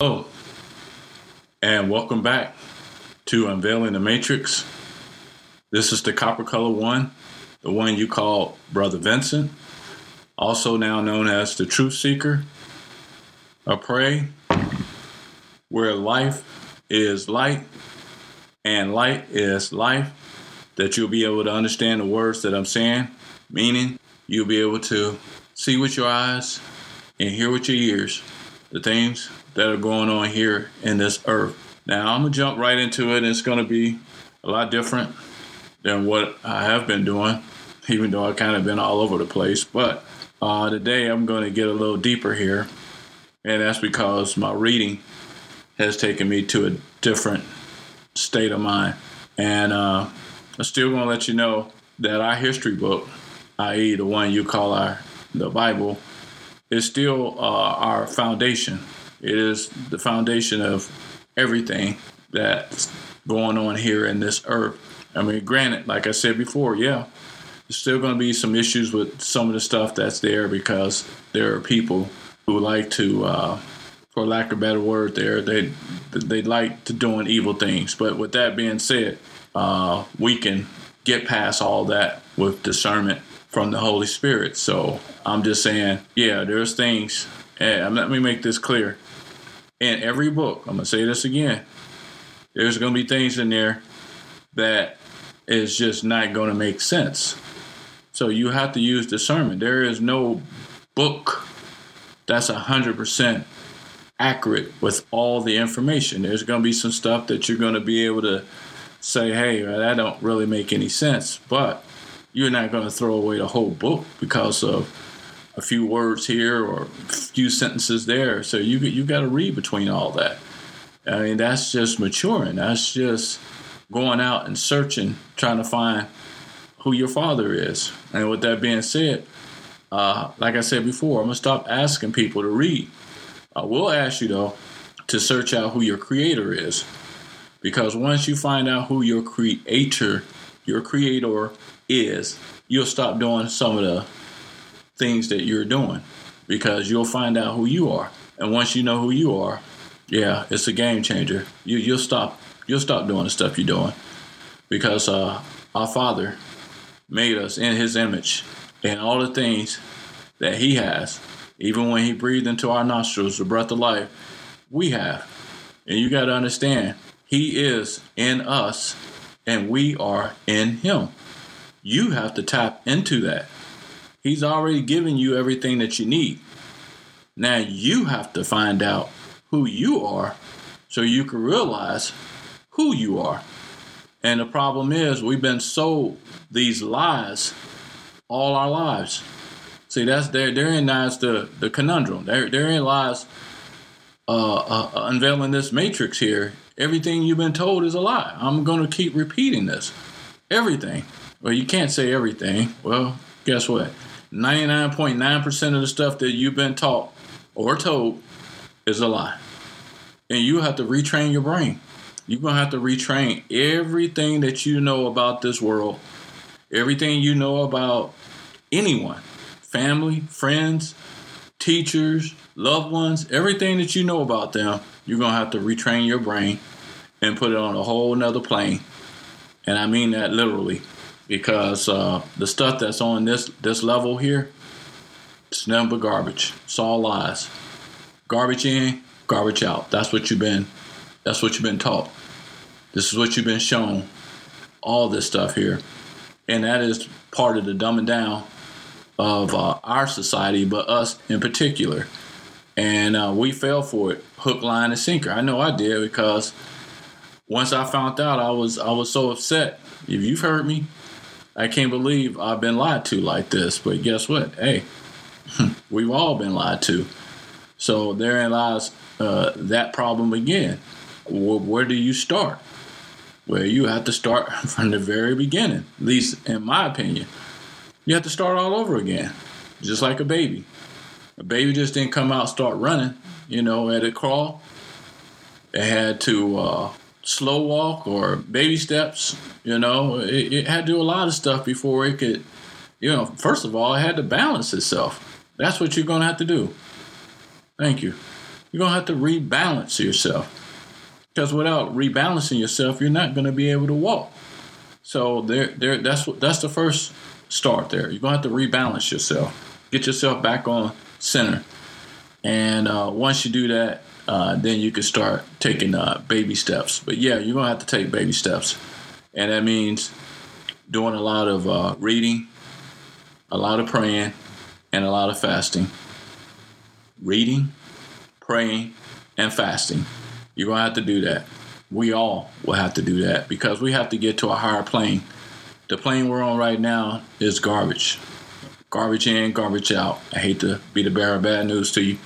Hello, and welcome back to Unveiling the Matrix. This is the copper color one, the one you call Brother Vincent, also now known as the Truth Seeker. I pray where life is light and light is life, that you'll be able to understand the words that I'm saying, meaning you'll be able to see with your eyes and hear with your ears the things that are going on here in this earth. Now, I'm going to jump right into it. It's going to be a lot different than what I have been doing, even though I've kind of been all over the place. But uh, today I'm going to get a little deeper here, and that's because my reading has taken me to a different state of mind. And uh, I'm still going to let you know that our history book, i.e., the one you call our the Bible, is still uh, our foundation. It is the foundation of everything that's going on here in this earth. I mean, granted, like I said before, yeah, there's still going to be some issues with some of the stuff that's there because there are people who like to, uh, for lack of a better word, there they they like to doing evil things. But with that being said, uh, we can get past all that with discernment from the Holy Spirit. So I'm just saying, yeah, there's things, let me make this clear. In every book, I'm to say this again, there's to be things in there that is just not to make sense. So you have to use discernment. There is no book that's 100% accurate with all the information. There's to be some stuff that you're to be able to say, hey, that don't really make any sense. But you're not to throw away the whole book because of a few words here or a few sentences there. So you you got to read between all that. I mean, that's just maturing. That's just going out and searching, trying to find who your father is. And with that being said, uh, like I said before, I'm gonna stop asking people to read. I will ask you though to search out who your creator is, because once you find out who your creator, your creator is, you'll stop doing some of the things that you're doing because you'll find out who you are. And once you know who you are, yeah, it's a game changer. You you'll stop you'll stop doing the stuff you're doing because uh, our Father made us in His image, and all the things that He has, even when He breathed into our nostrils the breath of life, we have. And you got to understand, He is in us, and we are in Him. You have to tap into that. He's already given you everything that you need. Now you have to find out who you are so you can realize who you are. And the problem is, we've been sold these lies all our lives. See, that's there. Therein lies the the conundrum. There, therein lies uh, uh, unveiling this matrix here. Everything you've been told is a lie. I'm going to keep repeating this. Everything. Well, you can't say everything. Well, guess what? 99.9% of the stuff that you've been taught or told is a lie. And you have to retrain your brain. You're going to have to retrain everything that you know about this world, everything you know about anyone family, friends, teachers, loved ones, everything that you know about them. You're going to have to retrain your brain and put it on a whole nother plane. And I mean that literally because uh, the stuff that's on this this level here, it's nothing but garbage. It's all lies. Garbage in, garbage out. That's what you've been. That's what you've been taught. This is what you've been shown. All this stuff here, and that is part of the dumbing down of uh, our society, but us in particular. And uh, we fell for it, hook, line, and sinker. I know I did because once I found out, I was I was so upset. If you've heard me, I can't believe I've been lied to like this. But guess what? Hey, we've all been lied to. So therein lies uh, that problem again. Well, where do you start? Well, you have to start from the very beginning, at least in my opinion. You have to start all over again, just like a baby. A baby just didn't come out start running, you know, at a crawl. It had to uh, slow walk or baby steps. You know, it, it, had to do a lot of stuff before it could, you know, first of all, it had to balance itself. That's what you're going to have to do. Thank you. You're going to have to rebalance yourself. Because without rebalancing yourself, you're not going to be able to walk. So there, there, that's what that's the first start there. You're going to have to rebalance yourself, get yourself back on center, and uh, once you do that, uh, then you can start taking uh, baby steps. But yeah, you're gonna have to take baby steps, and that means doing a lot of uh, reading, a lot of praying, and a lot of fasting. Reading, praying, and fasting. You're gonna have to do that. We all will have to do that because we have to get to a higher plane. The plane we're on right now is garbage. Garbage in, garbage out. I hate to be the bearer of bad news to you,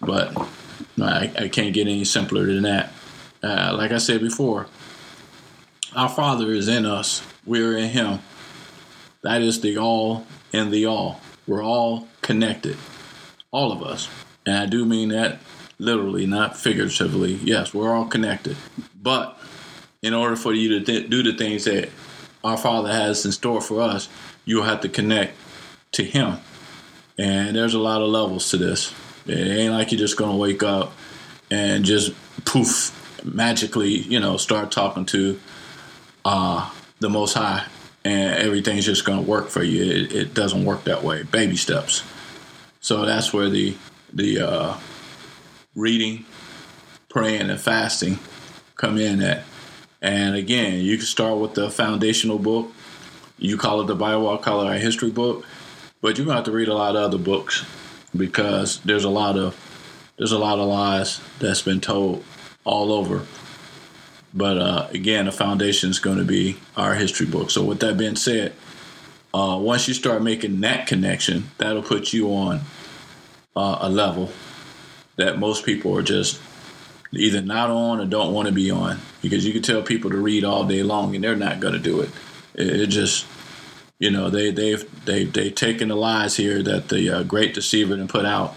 but I, I can't get any simpler than that. Uh, like I said before, our Father is in us. We're in Him. That is the all in the all. We're all connected. All of us. And I do mean that literally, not figuratively. Yes, we're all connected. But in order for you to th- do the things that our Father has in store for us, you'll have to connect to Him. And there's a lot of levels to this. It ain't like you're just gonna wake up and just poof magically, you know, start talking to uh, the Most High, and everything's just gonna work for you. It, it, doesn't work that way. Baby steps. So that's where the the uh, reading, praying, and fasting come in at. And again, you can start with the foundational book. You call it the Bible, I call it a history book. But you're gonna have to read a lot of other books because there's a lot of there's a lot of lies that's been told all over. But uh, again, the foundation is going to be our history book. So with that being said, uh, once you start making that connection, that'll put you on uh, a level that most people are just either not on or don't want to be on because you can tell people to read all day long and they're not going to do it. It, it just you know they they've they they've taken the lies here that the uh, great deceiver and put out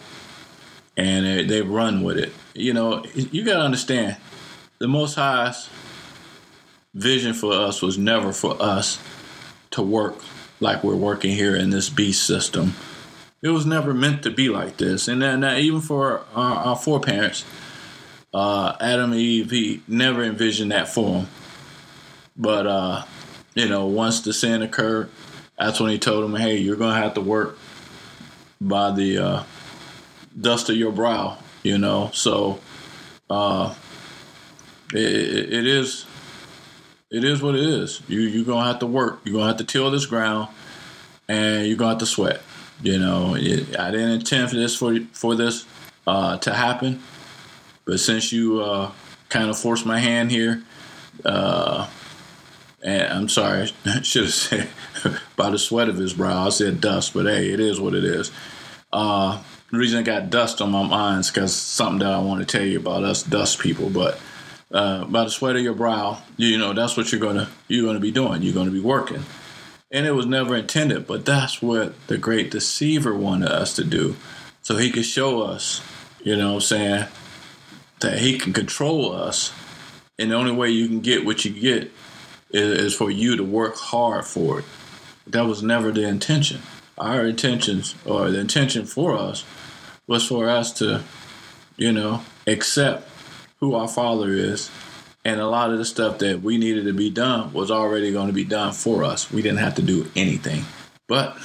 and they, they've run with it. You know you got to understand the most high's vision for us was never for us to work like we're working here in this beast system. It was never meant to be like this. And then even for our, our foreparents uh, adam and eve he never envisioned that for them but uh, you know once the sin occurred that's when he told him, "Hey, you're gonna have to work by the uh, dust of your brow." You know, so uh, it, it is it is what it is. You you're gonna have to work. You're gonna have to till this ground, and you're gonna have to sweat. You know, it, I didn't intend for this for for this uh, to happen, but since you uh, kind of forced my hand here, uh, and I'm sorry, I should have said by the sweat of his brow. I said dust, but hey, it is what it is. Uh, the reason I got dust on my mind is because something that I want to tell you about us dust people. But uh, by the sweat of your brow, you know that's what you're gonna you're gonna be doing. You're gonna be working, and it was never intended. But that's what the great deceiver wanted us to do, so he could show us, you know, saying that he can control us, and the only way you can get what you get is, for you to work hard for it. That was never the intention. Our intentions, or the intention for us, was for us to, you know, accept who our Father is. And a lot of the stuff that we needed to be done was already going to be done for us. We didn't have to do anything. But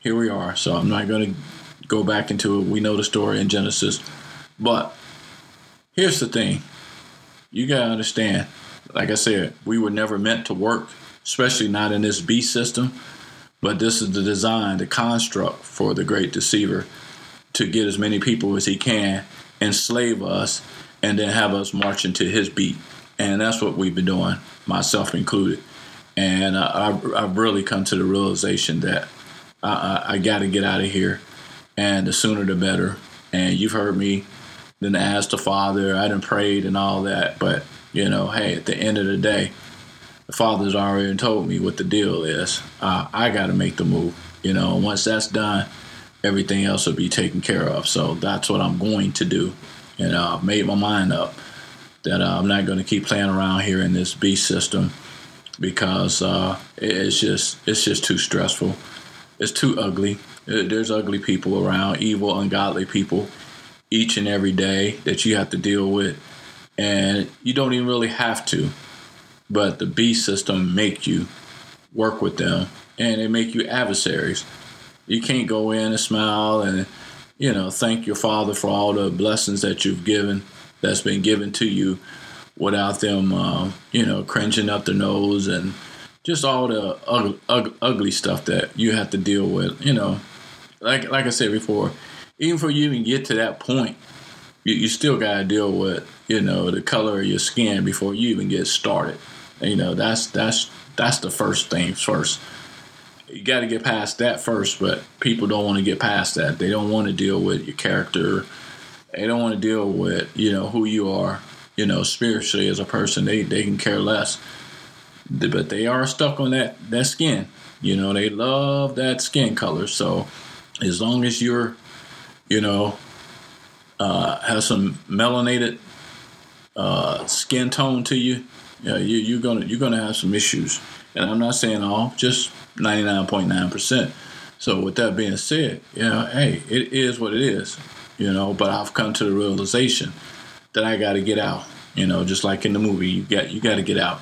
here we are. So I'm not going to go back into it. We know the story in Genesis. But here's the thing you got to understand like I said, we were never meant to work, especially not in this beast system. But this is the design, the construct for the great deceiver to get as many people as he can, enslave us, and then have us march into his beat. And that's what we've been doing, myself included. And I, have really come to the realization that I, I, I got to get out of here, and the sooner the better. And you've heard me then ask the Father, I done prayed and all that, but you know, hey, at the end of the day, the father's already told me what the deal is. Uh, I got to make the move. You know, once that's done, everything else will be taken care of. So that's what I'm going to do. You know, I've made my mind up that uh, I'm not going to keep playing around here in this beast system because uh, it's just it's just too stressful. It's too ugly. There's ugly people around, evil, ungodly people each and every day that you have to deal with, and you don't even really have to. But the b system make you work with them, and they make you adversaries. You can't go in and smile and you know thank your father for all the blessings that you've given, that's been given to you, without them, uh, you know, cringing up their nose and just all the ugly, ugly, ugly stuff that you have to deal with. You know, like like I said before, even for you even get to that point, you, you still got to deal with you know the color of your skin before you even get started. And, you know, that's that's that's the first thing first. You got to get past that first, but people don't want to get past that. They don't want to deal with your character. They don't want to deal with you know who you are. You know, spiritually as a person, they they can care less. But they are stuck on that that skin. You know, they love that skin color. So as long as you're, you know, uh, have some melanated uh, skin tone to you, yeah, you, you're gonna you're gonna have some issues. And I'm not saying all, just 99.9 percent. So with that being said, you know, hey, it is what it is, you know. But I've come to the realization that I got to get out. You know, just like in the movie, you got you got to get out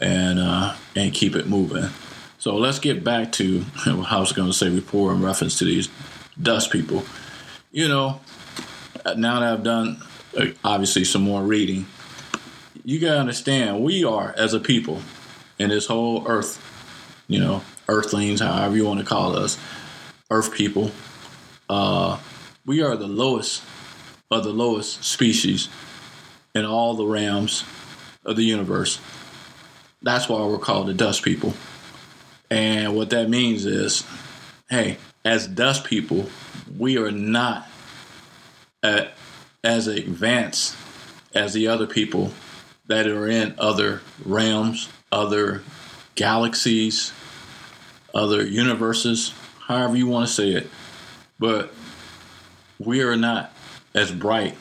and uh, and keep it moving. So let's get back to what I was going to say before in reference to these dust people. You know, now that I've done obviously some more reading, you got to understand we are as a people in this whole earth, you know, earthlings, however you want to call us, earth people. Uh, we are the lowest of the lowest species in all the realms of the universe. That's why we're called the dust people. And what that means is, hey, as dust people, we are not at, as advanced as the other people that are in other realms, other galaxies, other universes, however you want to say it. But we are not as bright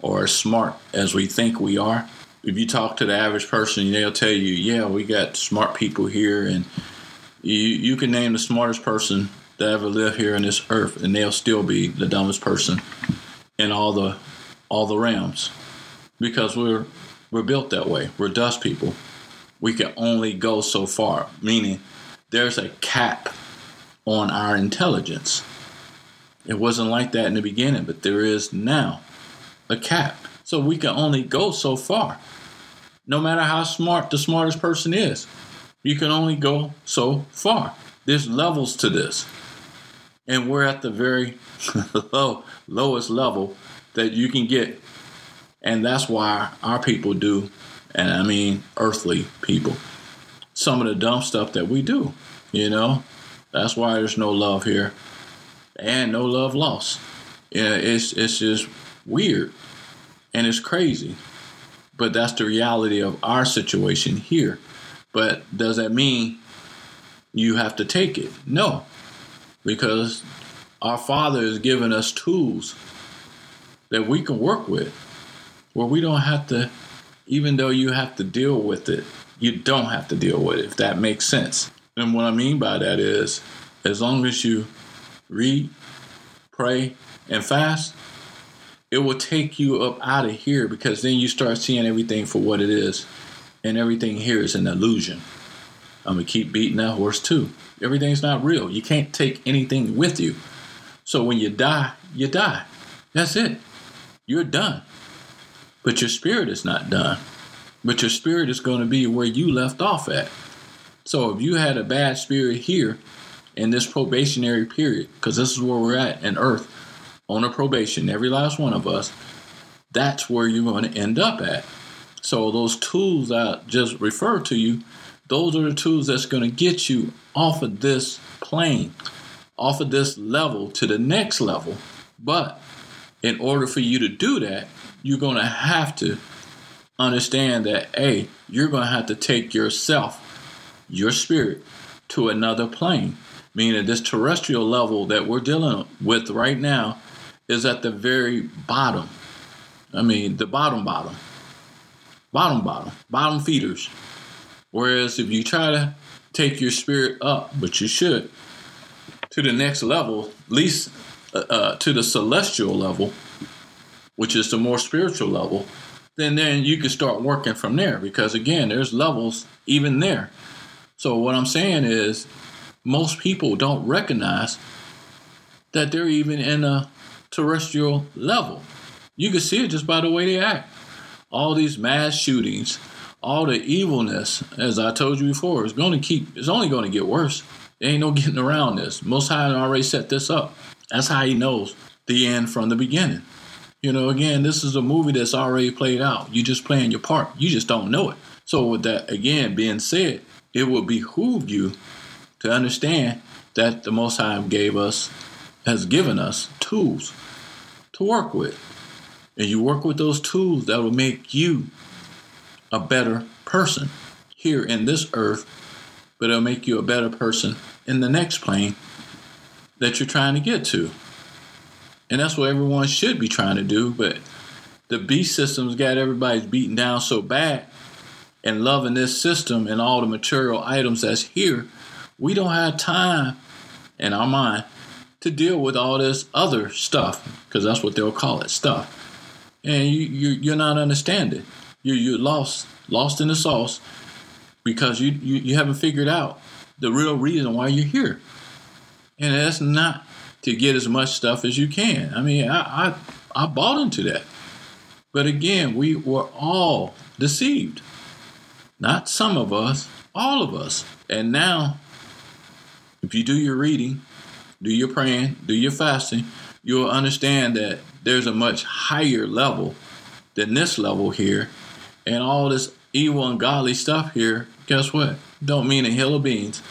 or as smart as we think we are. If you talk to the average person, they'll tell you, yeah, we got smart people here, and you, you can name the smartest person that ever lived here on this earth, and they'll still be the dumbest person in all the all the realms because we're we're built that way. We're dust people. We can only go so far, meaning there's a cap on our intelligence. It wasn't like that in the beginning, but there is now a cap. So we can only go so far. No matter how smart the smartest person is, you can only go so far. There's levels to this. And we're at the very low, lowest level that you can get. And that's why our people do, and I mean earthly people, some of the dumb stuff that we do, you know? That's why there's no love here and no love lost. Yeah, it's it's just weird and it's crazy. But that's the reality of our situation here. But does that mean you have to take it? No. Because our Father has given us tools that we can work with where we don't have to, even though you have to deal with it, you don't have to deal with it, if that makes sense. And what I mean by that is, as long as you read, pray, and fast, it will take you up out of here because then you start seeing everything for what it is. And everything here is an illusion. I'm going to keep beating that horse too. Everything's not real. You can't take anything with you. So when you die, you die. That's it. You're done. But your spirit is not done. But your spirit is going to be where you left off at. So if you had a bad spirit here in this probationary period, because this is where we're at in earth, on a probation, every last one of us, that's where you're going to end up at. So those tools I just referred to you, those are the tools that's going to get you off of this plane, off of this level to the next level. But in order for you to do that, you're going to have to understand that, A, you're going to have to take yourself, your spirit, to another plane. Meaning, this terrestrial level that we're dealing with right now is at the very bottom. I mean, the bottom, bottom, bottom, bottom, bottom feeders. Whereas if you try to take your spirit up, but you should, to the next level, at least uh, uh, to the celestial level, which is the more spiritual level, then then you can start working from there because again, there's levels even there. So what I'm saying is most people don't recognize that they're even in a terrestrial level. You can see it just by the way they act. All these mass shootings, all the evilness, as I told you before, is going to keep. It's only going to get worse. There ain't no getting around this. Most High already set this up. That's how He knows the end from the beginning. You know, again, this is a movie that's already played out. You just playing your part. You just don't know it. So with that again being said, it would behoove you to understand that the Most High gave us, has given us tools to work with. And you work with those tools that will make you a better person here in this earth, but it'll make you a better person in the next plane that you're trying to get to. And that's what everyone should be trying to do, but the beast system's got everybody beaten down so bad and loving this system and all the material items that's here, we don't have time in our mind to deal with all this other stuff because that's what they'll call it stuff. And you, you you're not understanding you you're lost lost in the sauce because you, you you haven't figured out the real reason why you're here. And that's not to get as much stuff as you can. I mean i i, I bought into that. But again we were all deceived. Not some of us all of us. And now if you do your reading do your praying, do your fasting, you'll understand that there's a much higher level than this level here. And all this evil and godly stuff here, guess what? Don't mean a hill of beans.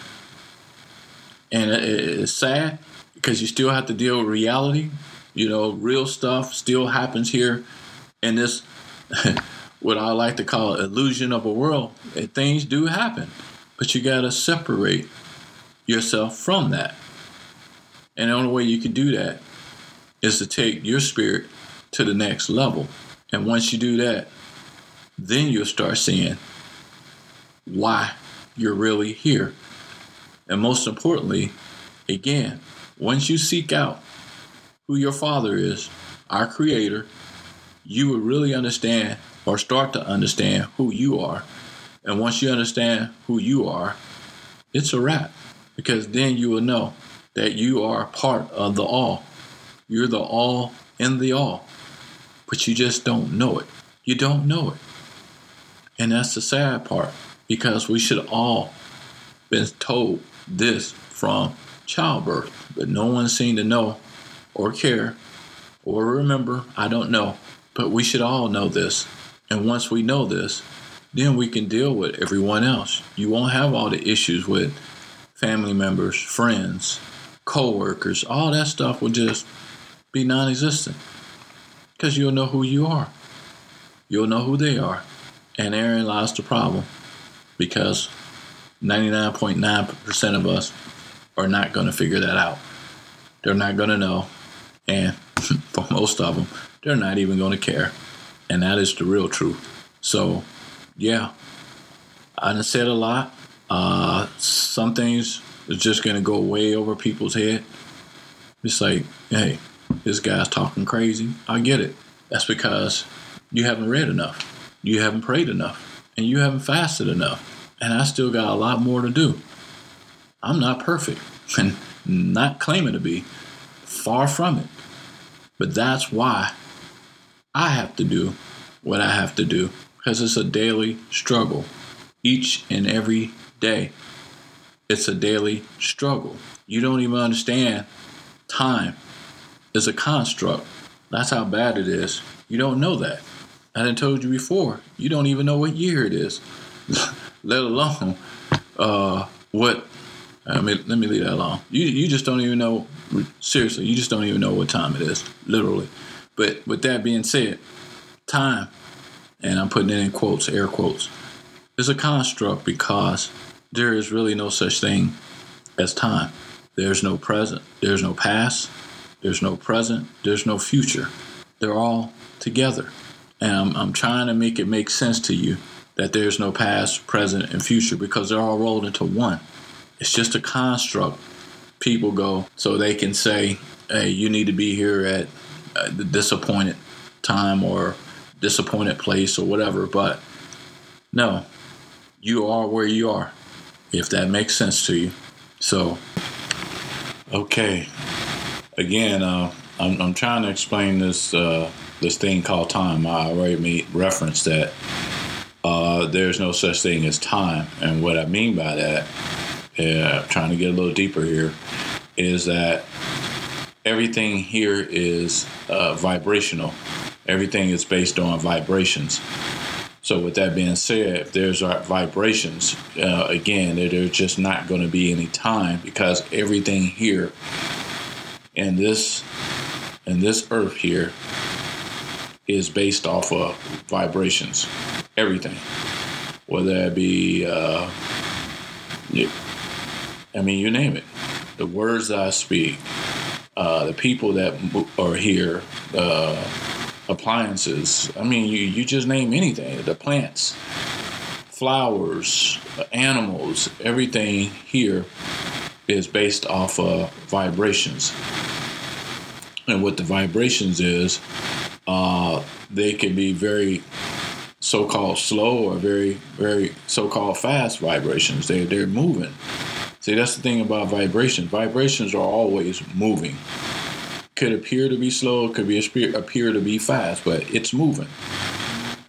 And it's sad because you still have to deal with reality. You know, real stuff still happens here in this, what I like to call illusion of a world. And things do happen, but you got to separate yourself from that. And the only way you can do that is to take your spirit to the next level. And once you do that, then you'll start seeing why you're really here. And most importantly, again, once you seek out who your father is, our creator, you will really understand or start to understand who you are. And once you understand who you are, it's a wrap because then you will know that you are part of the all. You're the all in the all, but you just don't know it. You don't know it. And that's the sad part because we should all been told this from childbirth, but no one seemed to know or care or remember. I don't know, but we should all know this. And once we know this, then we can deal with everyone else. You won't have all the issues with family members, friends, co-workers, all that stuff will just be non-existent because you'll know who you are. You'll know who they are. And therein lies the problem because 99.9% of us are not going to figure that out. They're not going to know. And for most of them, they're not even going to care. And that is the real truth. So, yeah, I done said a lot. Uh, some things is just going to go way over people's head. It's like, hey, this guy's talking crazy. I get it. That's because you haven't read enough, you haven't prayed enough, and you haven't fasted enough. And I still got a lot more to do. I'm not perfect and not claiming to be, far from it. But that's why I have to do what I have to do because it's a daily struggle each and every day. It's a daily struggle. You don't even understand time is a construct. That's how bad it is. You don't know that. I done told you before. You don't even know what year it is, let alone uh, what. I mean, let me leave that alone. You you just don't even know. Seriously, you just don't even know what time it is, literally. But with that being said, time, and I'm putting it in quotes, air quotes, is a construct because there is really no such thing as time. There's no present, there's no past, there's no present, there's no future. They're all together. And I'm, I'm trying to make it make sense to you that there's no past, present, and future because they're all rolled into one. It's just a construct. People go so they can say, hey, you need to be here at uh, this appointed time or disappointed place or whatever. But no, you are where you are, if that makes sense to you. So, okay. Again, uh, I'm, I'm, trying to explain this uh, this thing called time. I already made reference that uh, there's no such thing as time, and what I mean by that, uh, trying to get a little deeper here, is that everything here is uh, vibrational. Everything is based on vibrations. So, with that being said, if there's our vibrations, uh, again, there's just not going to be any time because everything here in this in this earth here is based off of vibrations. Everything, whether it be, uh, I mean, you name it. The words I speak, uh, the people that are here, uh, appliances. I mean, you, you just name anything. The plants, flowers, animals, everything here is based off of vibrations. And what the vibrations is, uh, they can be very so-called slow or very, very so-called fast vibrations. They they're moving. See, that's the thing about vibrations. Vibrations are always moving. Could appear to be slow, could be appear to be fast, but it's moving.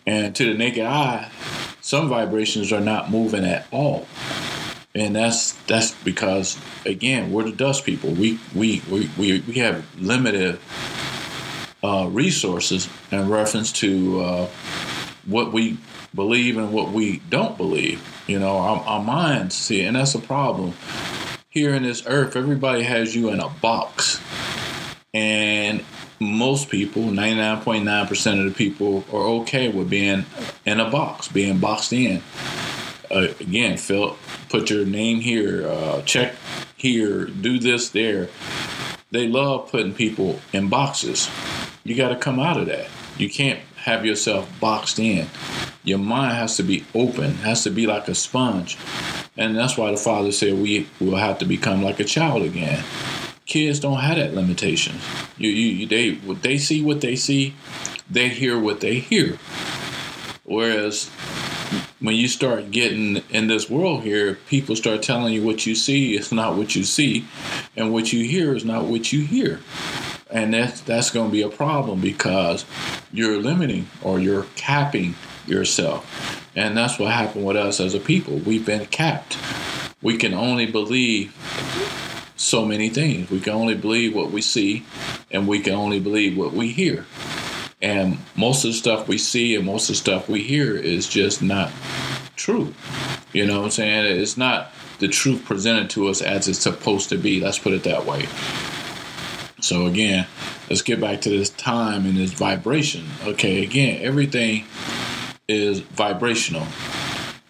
And to the naked eye, some vibrations are not moving at all. And that's that's because again, we're the dust people. We we we we, we have limited uh, resources in reference to uh, what we believe and what we don't believe. You know, our, our minds see, and that's a problem. Here in this earth, everybody has you in a box. And most people, 99.9% of the people, are okay with being in a box, being boxed in. Uh, again, fill, put your name here, uh, check here, do this there. They love putting people in boxes. You got to come out of that. You can't have yourself boxed in. Your mind has to be open, has to be like a sponge. And that's why the father said we will have to become like a child again. Kids don't have that limitation. You, you, they, they see what they see, they hear what they hear. Whereas when you start getting in this world here, people start telling you what you see is not what you see, and what you hear is not what you hear and that's that's going to be a problem because you're limiting or you're capping yourself. And that's what happened with us as a people. We've been capped. We can only believe so many things. We can only believe what we see and we can only believe what we hear. And most of the stuff we see and most of the stuff we hear is just not true. You know what i'm saying? It's not the truth presented to us as it's supposed to be. Let's put it that way so again, let's get back to this time and this vibration. Okay, again, everything is vibrational.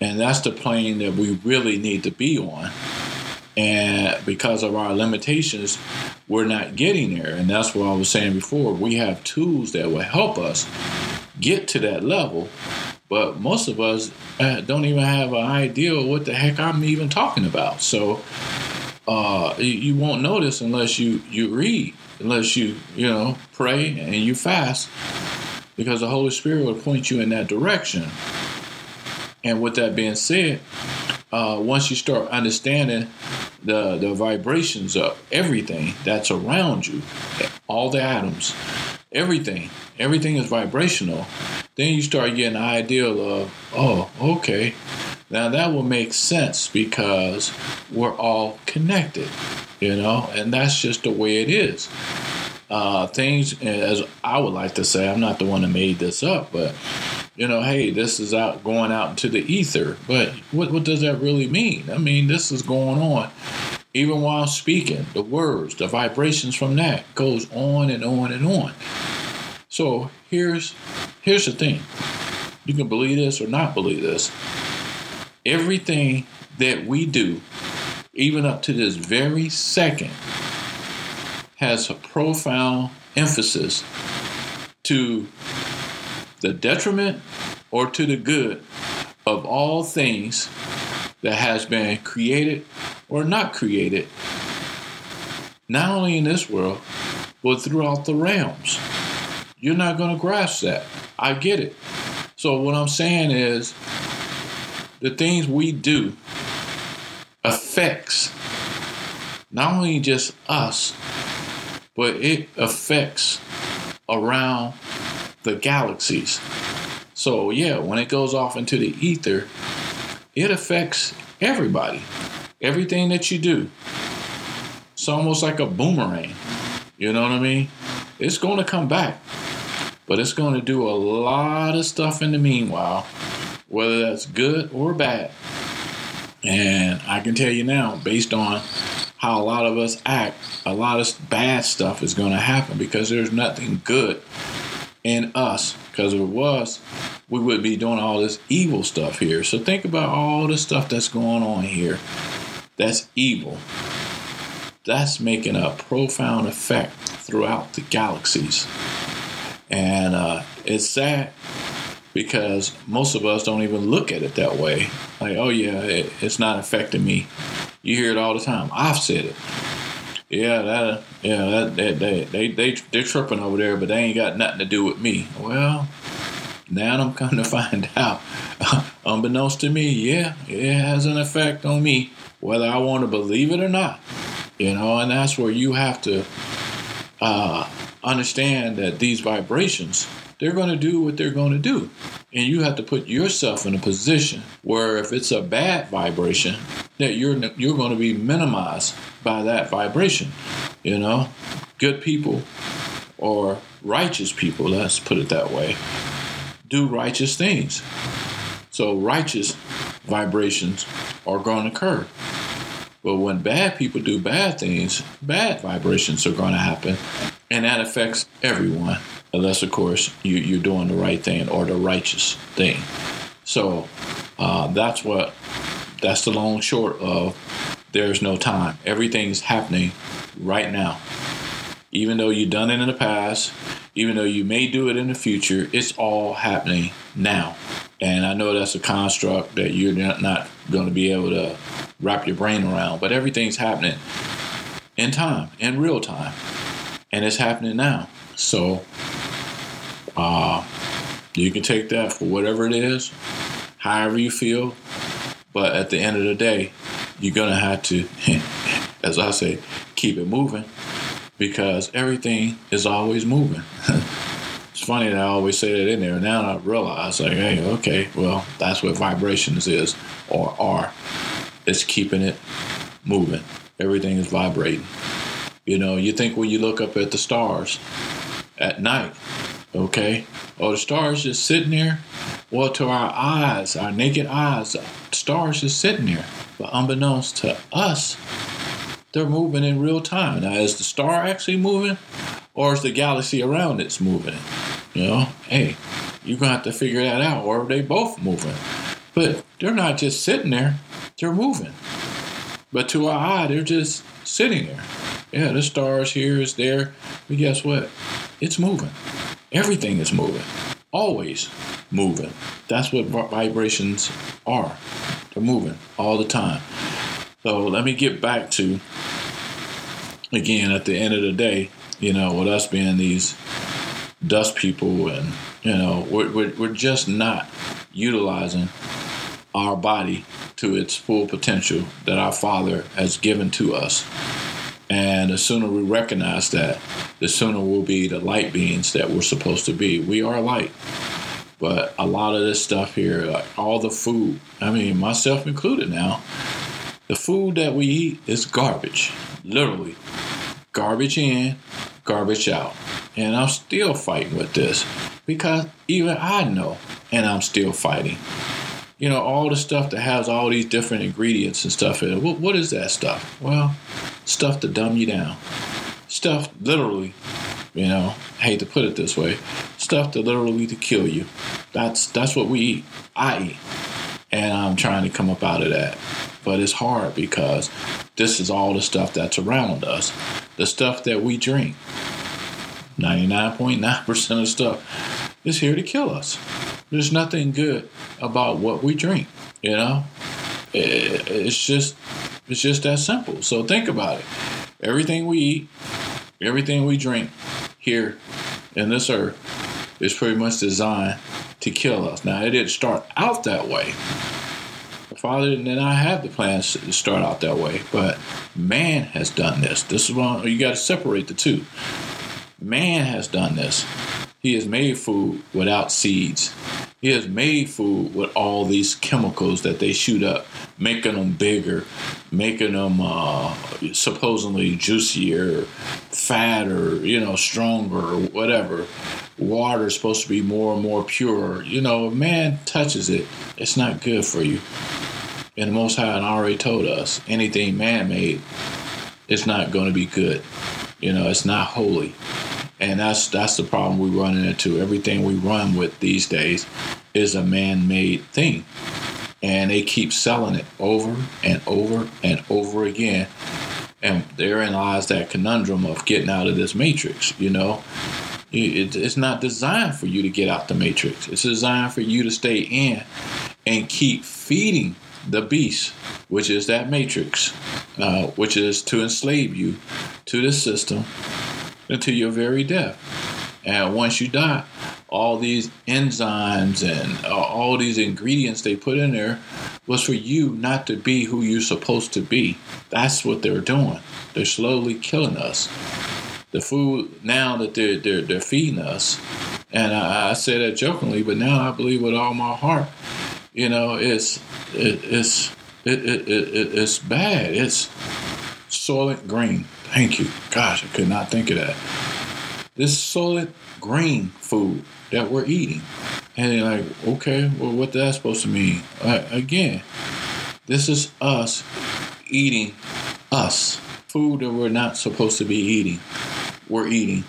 And that's the plane that we really need to be on. And because of our limitations, we're not getting there. And that's what I was saying before. We have tools that will help us get to that level. But most of us uh, don't even have an idea of what the heck I'm even talking about. So uh, you won't notice unless you, you read unless you, you know, pray and you fast, because the Holy Spirit will point you in that direction. And with that being said, uh, once you start understanding the the vibrations of everything that's around you, all the atoms, everything, everything is vibrational. Then you start getting an idea of, oh, okay, now that will make sense because we're all connected, you know, and that's just the way it is. Uh, things, as I would like to say, I'm not the one that made this up, but you know, hey, this is out going out into the ether. But what what does that really mean? I mean, this is going on. Even while speaking, the words, the vibrations from that goes on and on and on. So here's here's the thing. You can believe this or not believe this everything that we do, even up to this very second, has a profound emphasis to the detriment or to the good of all things that has been created or not created, not only in this world, but throughout the realms. You're not going to grasp that. I get it. So, what I'm saying is the things we do affects not only just us, but it affects around the galaxies. So, yeah, when it goes off into the ether, it affects everybody. Everything that you do. It's almost like a boomerang. You know what I mean? It's going to come back, but it's going to do a lot of stuff in the meanwhile, whether that's good or bad. And I can tell you now, based on how a lot of us act, a lot of bad stuff is going to happen because there's nothing good in us. Because if it was, we would be doing all this evil stuff here. So think about all the stuff that's going on here that's evil. That's making a profound effect throughout the galaxies. And uh, it's sad because most of us don't even look at it that way. Like, oh, yeah, it, it's not affecting me. You hear it all the time. I've said it. Yeah, that, yeah, that, that they, they, they, they're tripping over there, but they ain't got nothing to do with me. Well, now I'm coming to find out, unbeknownst to me, yeah, it has an effect on me, whether I want to believe it or not. You know, and that's where you have to uh, understand that these vibrations, they're going to do what they're going to do. And you have to put yourself in a position where if it's a bad vibration, that you're you're going to be minimized by that vibration. You know, good people or righteous people, let's put it that way, do righteous things. So righteous vibrations are going to occur. But when bad people do bad things, bad vibrations are going to happen, and that affects everyone, unless, of course, you, are doing the right thing or the righteous thing. So uh, that's what that's the long short of. There's no time. Everything's happening right now. Even though you've done it in the past, even though you may do it in the future, it's all happening now. And I know that's a construct that you're not going to be able to wrap your brain around. But everything's happening in time, in real time, and it's happening now. So uh, you can take that for whatever it is, however you feel. But at the end of the day, you're gonna have to, as I say, keep it moving because everything is always moving. it's funny that I always say that in there. And now I realize, like, hey, okay, well, that's what vibrations is or are it's keeping it moving. Everything is vibrating. You know, you think when you look up at the stars at night, okay, oh, the stars just sitting there. Well, to our eyes, our naked eyes, stars just sitting there. But unbeknownst to us, they're moving in real time. Now, is the star actually moving, or is the galaxy around it's moving? You know, hey, you're gonna have to figure that out, or are they both moving? But they're not just sitting there they're moving. But to our eye, they're just sitting there. Yeah, the stars here is there. But guess what? It's moving. Everything is moving. Always moving. That's what vibrations are. They're moving all the time. So let me get back to, again, at the end of the day, you know, with us being these dust people and, you know, we're, we're, we're just not utilizing our body to its full potential that our Father has given to us. And the sooner we recognize that, the sooner we'll be the light beings that we're supposed to be. We are light. But a lot of this stuff here, like all the food, I mean, myself included now, the food that we eat is garbage. Literally. Garbage in, garbage out. And I'm still fighting with this because even I know, and I'm still fighting you know, all the stuff that has all these different ingredients and stuff in it. What, what is that stuff? Well, stuff to dumb you down. Stuff literally, you know, I hate to put it this way, stuff to literally to kill you. That's that's what we eat. I eat. And I'm trying to come up out of that. But it's hard because this is all the stuff that's around us. The stuff that we drink. 99.9% of stuff is here to kill us. There's nothing good about what we drink. You know, it's just it's just that simple. So think about it. Everything we eat, everything we drink here in this earth is pretty much designed to kill us. Now, it didn't start out that way. The Father did not have the plans to start out that way, but man has done this. This is one you got to separate the two. Man has done this. He has made food without seeds. He has made food with all these chemicals that they shoot up, making them bigger, making them uh, supposedly juicier, fatter, you know, stronger, whatever. Water is supposed to be more and more pure. You know, man touches it, it's not good for you. And the Most High already told us anything man made, is not going to be good. You know, it's not holy and that's that's the problem we run into. Everything we run with these days is a man-made thing, and they keep selling it over and over and over again. And therein lies that conundrum of getting out of this matrix. You know, it's not designed for you to get out the matrix. It's designed for you to stay in and keep feeding the beast, which is that matrix, uh, which is to enslave you to this system until your very death. And once you die, all these enzymes and uh, all these ingredients they put in there was for you not to be who you're supposed to be. That's what they're doing. They're slowly killing us. The food now that they're they're, they're feeding us, and I, I say that jokingly, but now I believe with all my heart, you know, it's it, it's it, it, it, it's bad. It's Soylent Green. Thank you. Gosh, I could not think of that. This Soylent Green food that we're eating. And you're like, okay, well, what that supposed to mean? Uh, again, this is us eating us. Food that we're not supposed to be eating. We're eating.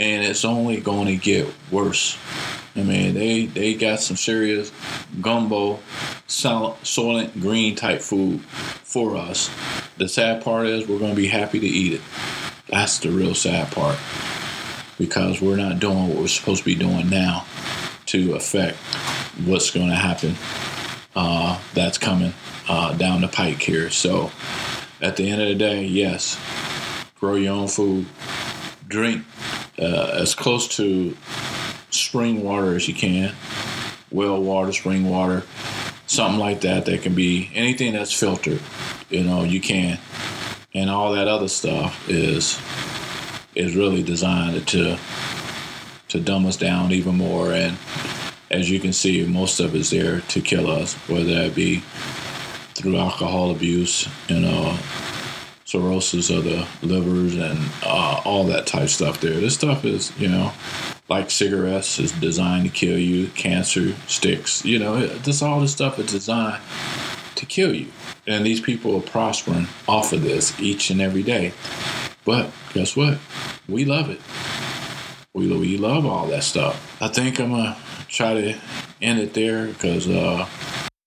And it's only going to get worse. I mean, they, they got some serious gumbo, Soylent Green type food for us. The sad part is we're going to be happy to eat it. That's the real sad part because we're not doing what we're supposed to be doing now to affect what's going to happen uh, that's coming uh, down the pike here. So at the end of the day, yes, grow your own food, drink uh, as close to spring water as you can, well water, spring water, something like that. That can be anything that's filtered. You know, you can, and all that other stuff is is really designed to to dumb us down even more. And as you can see, most of it's there to kill us, whether that be through alcohol abuse, you know, cirrhosis of the livers, and uh, all that type stuff. There, this stuff is, you know, like cigarettes is designed to kill you, cancer, sticks, you know, this all this stuff is designed to kill you. And these people are prospering off of this each and every day. But guess what? We love it. We, we love all that stuff. I think I'm going to try to end it there because uh,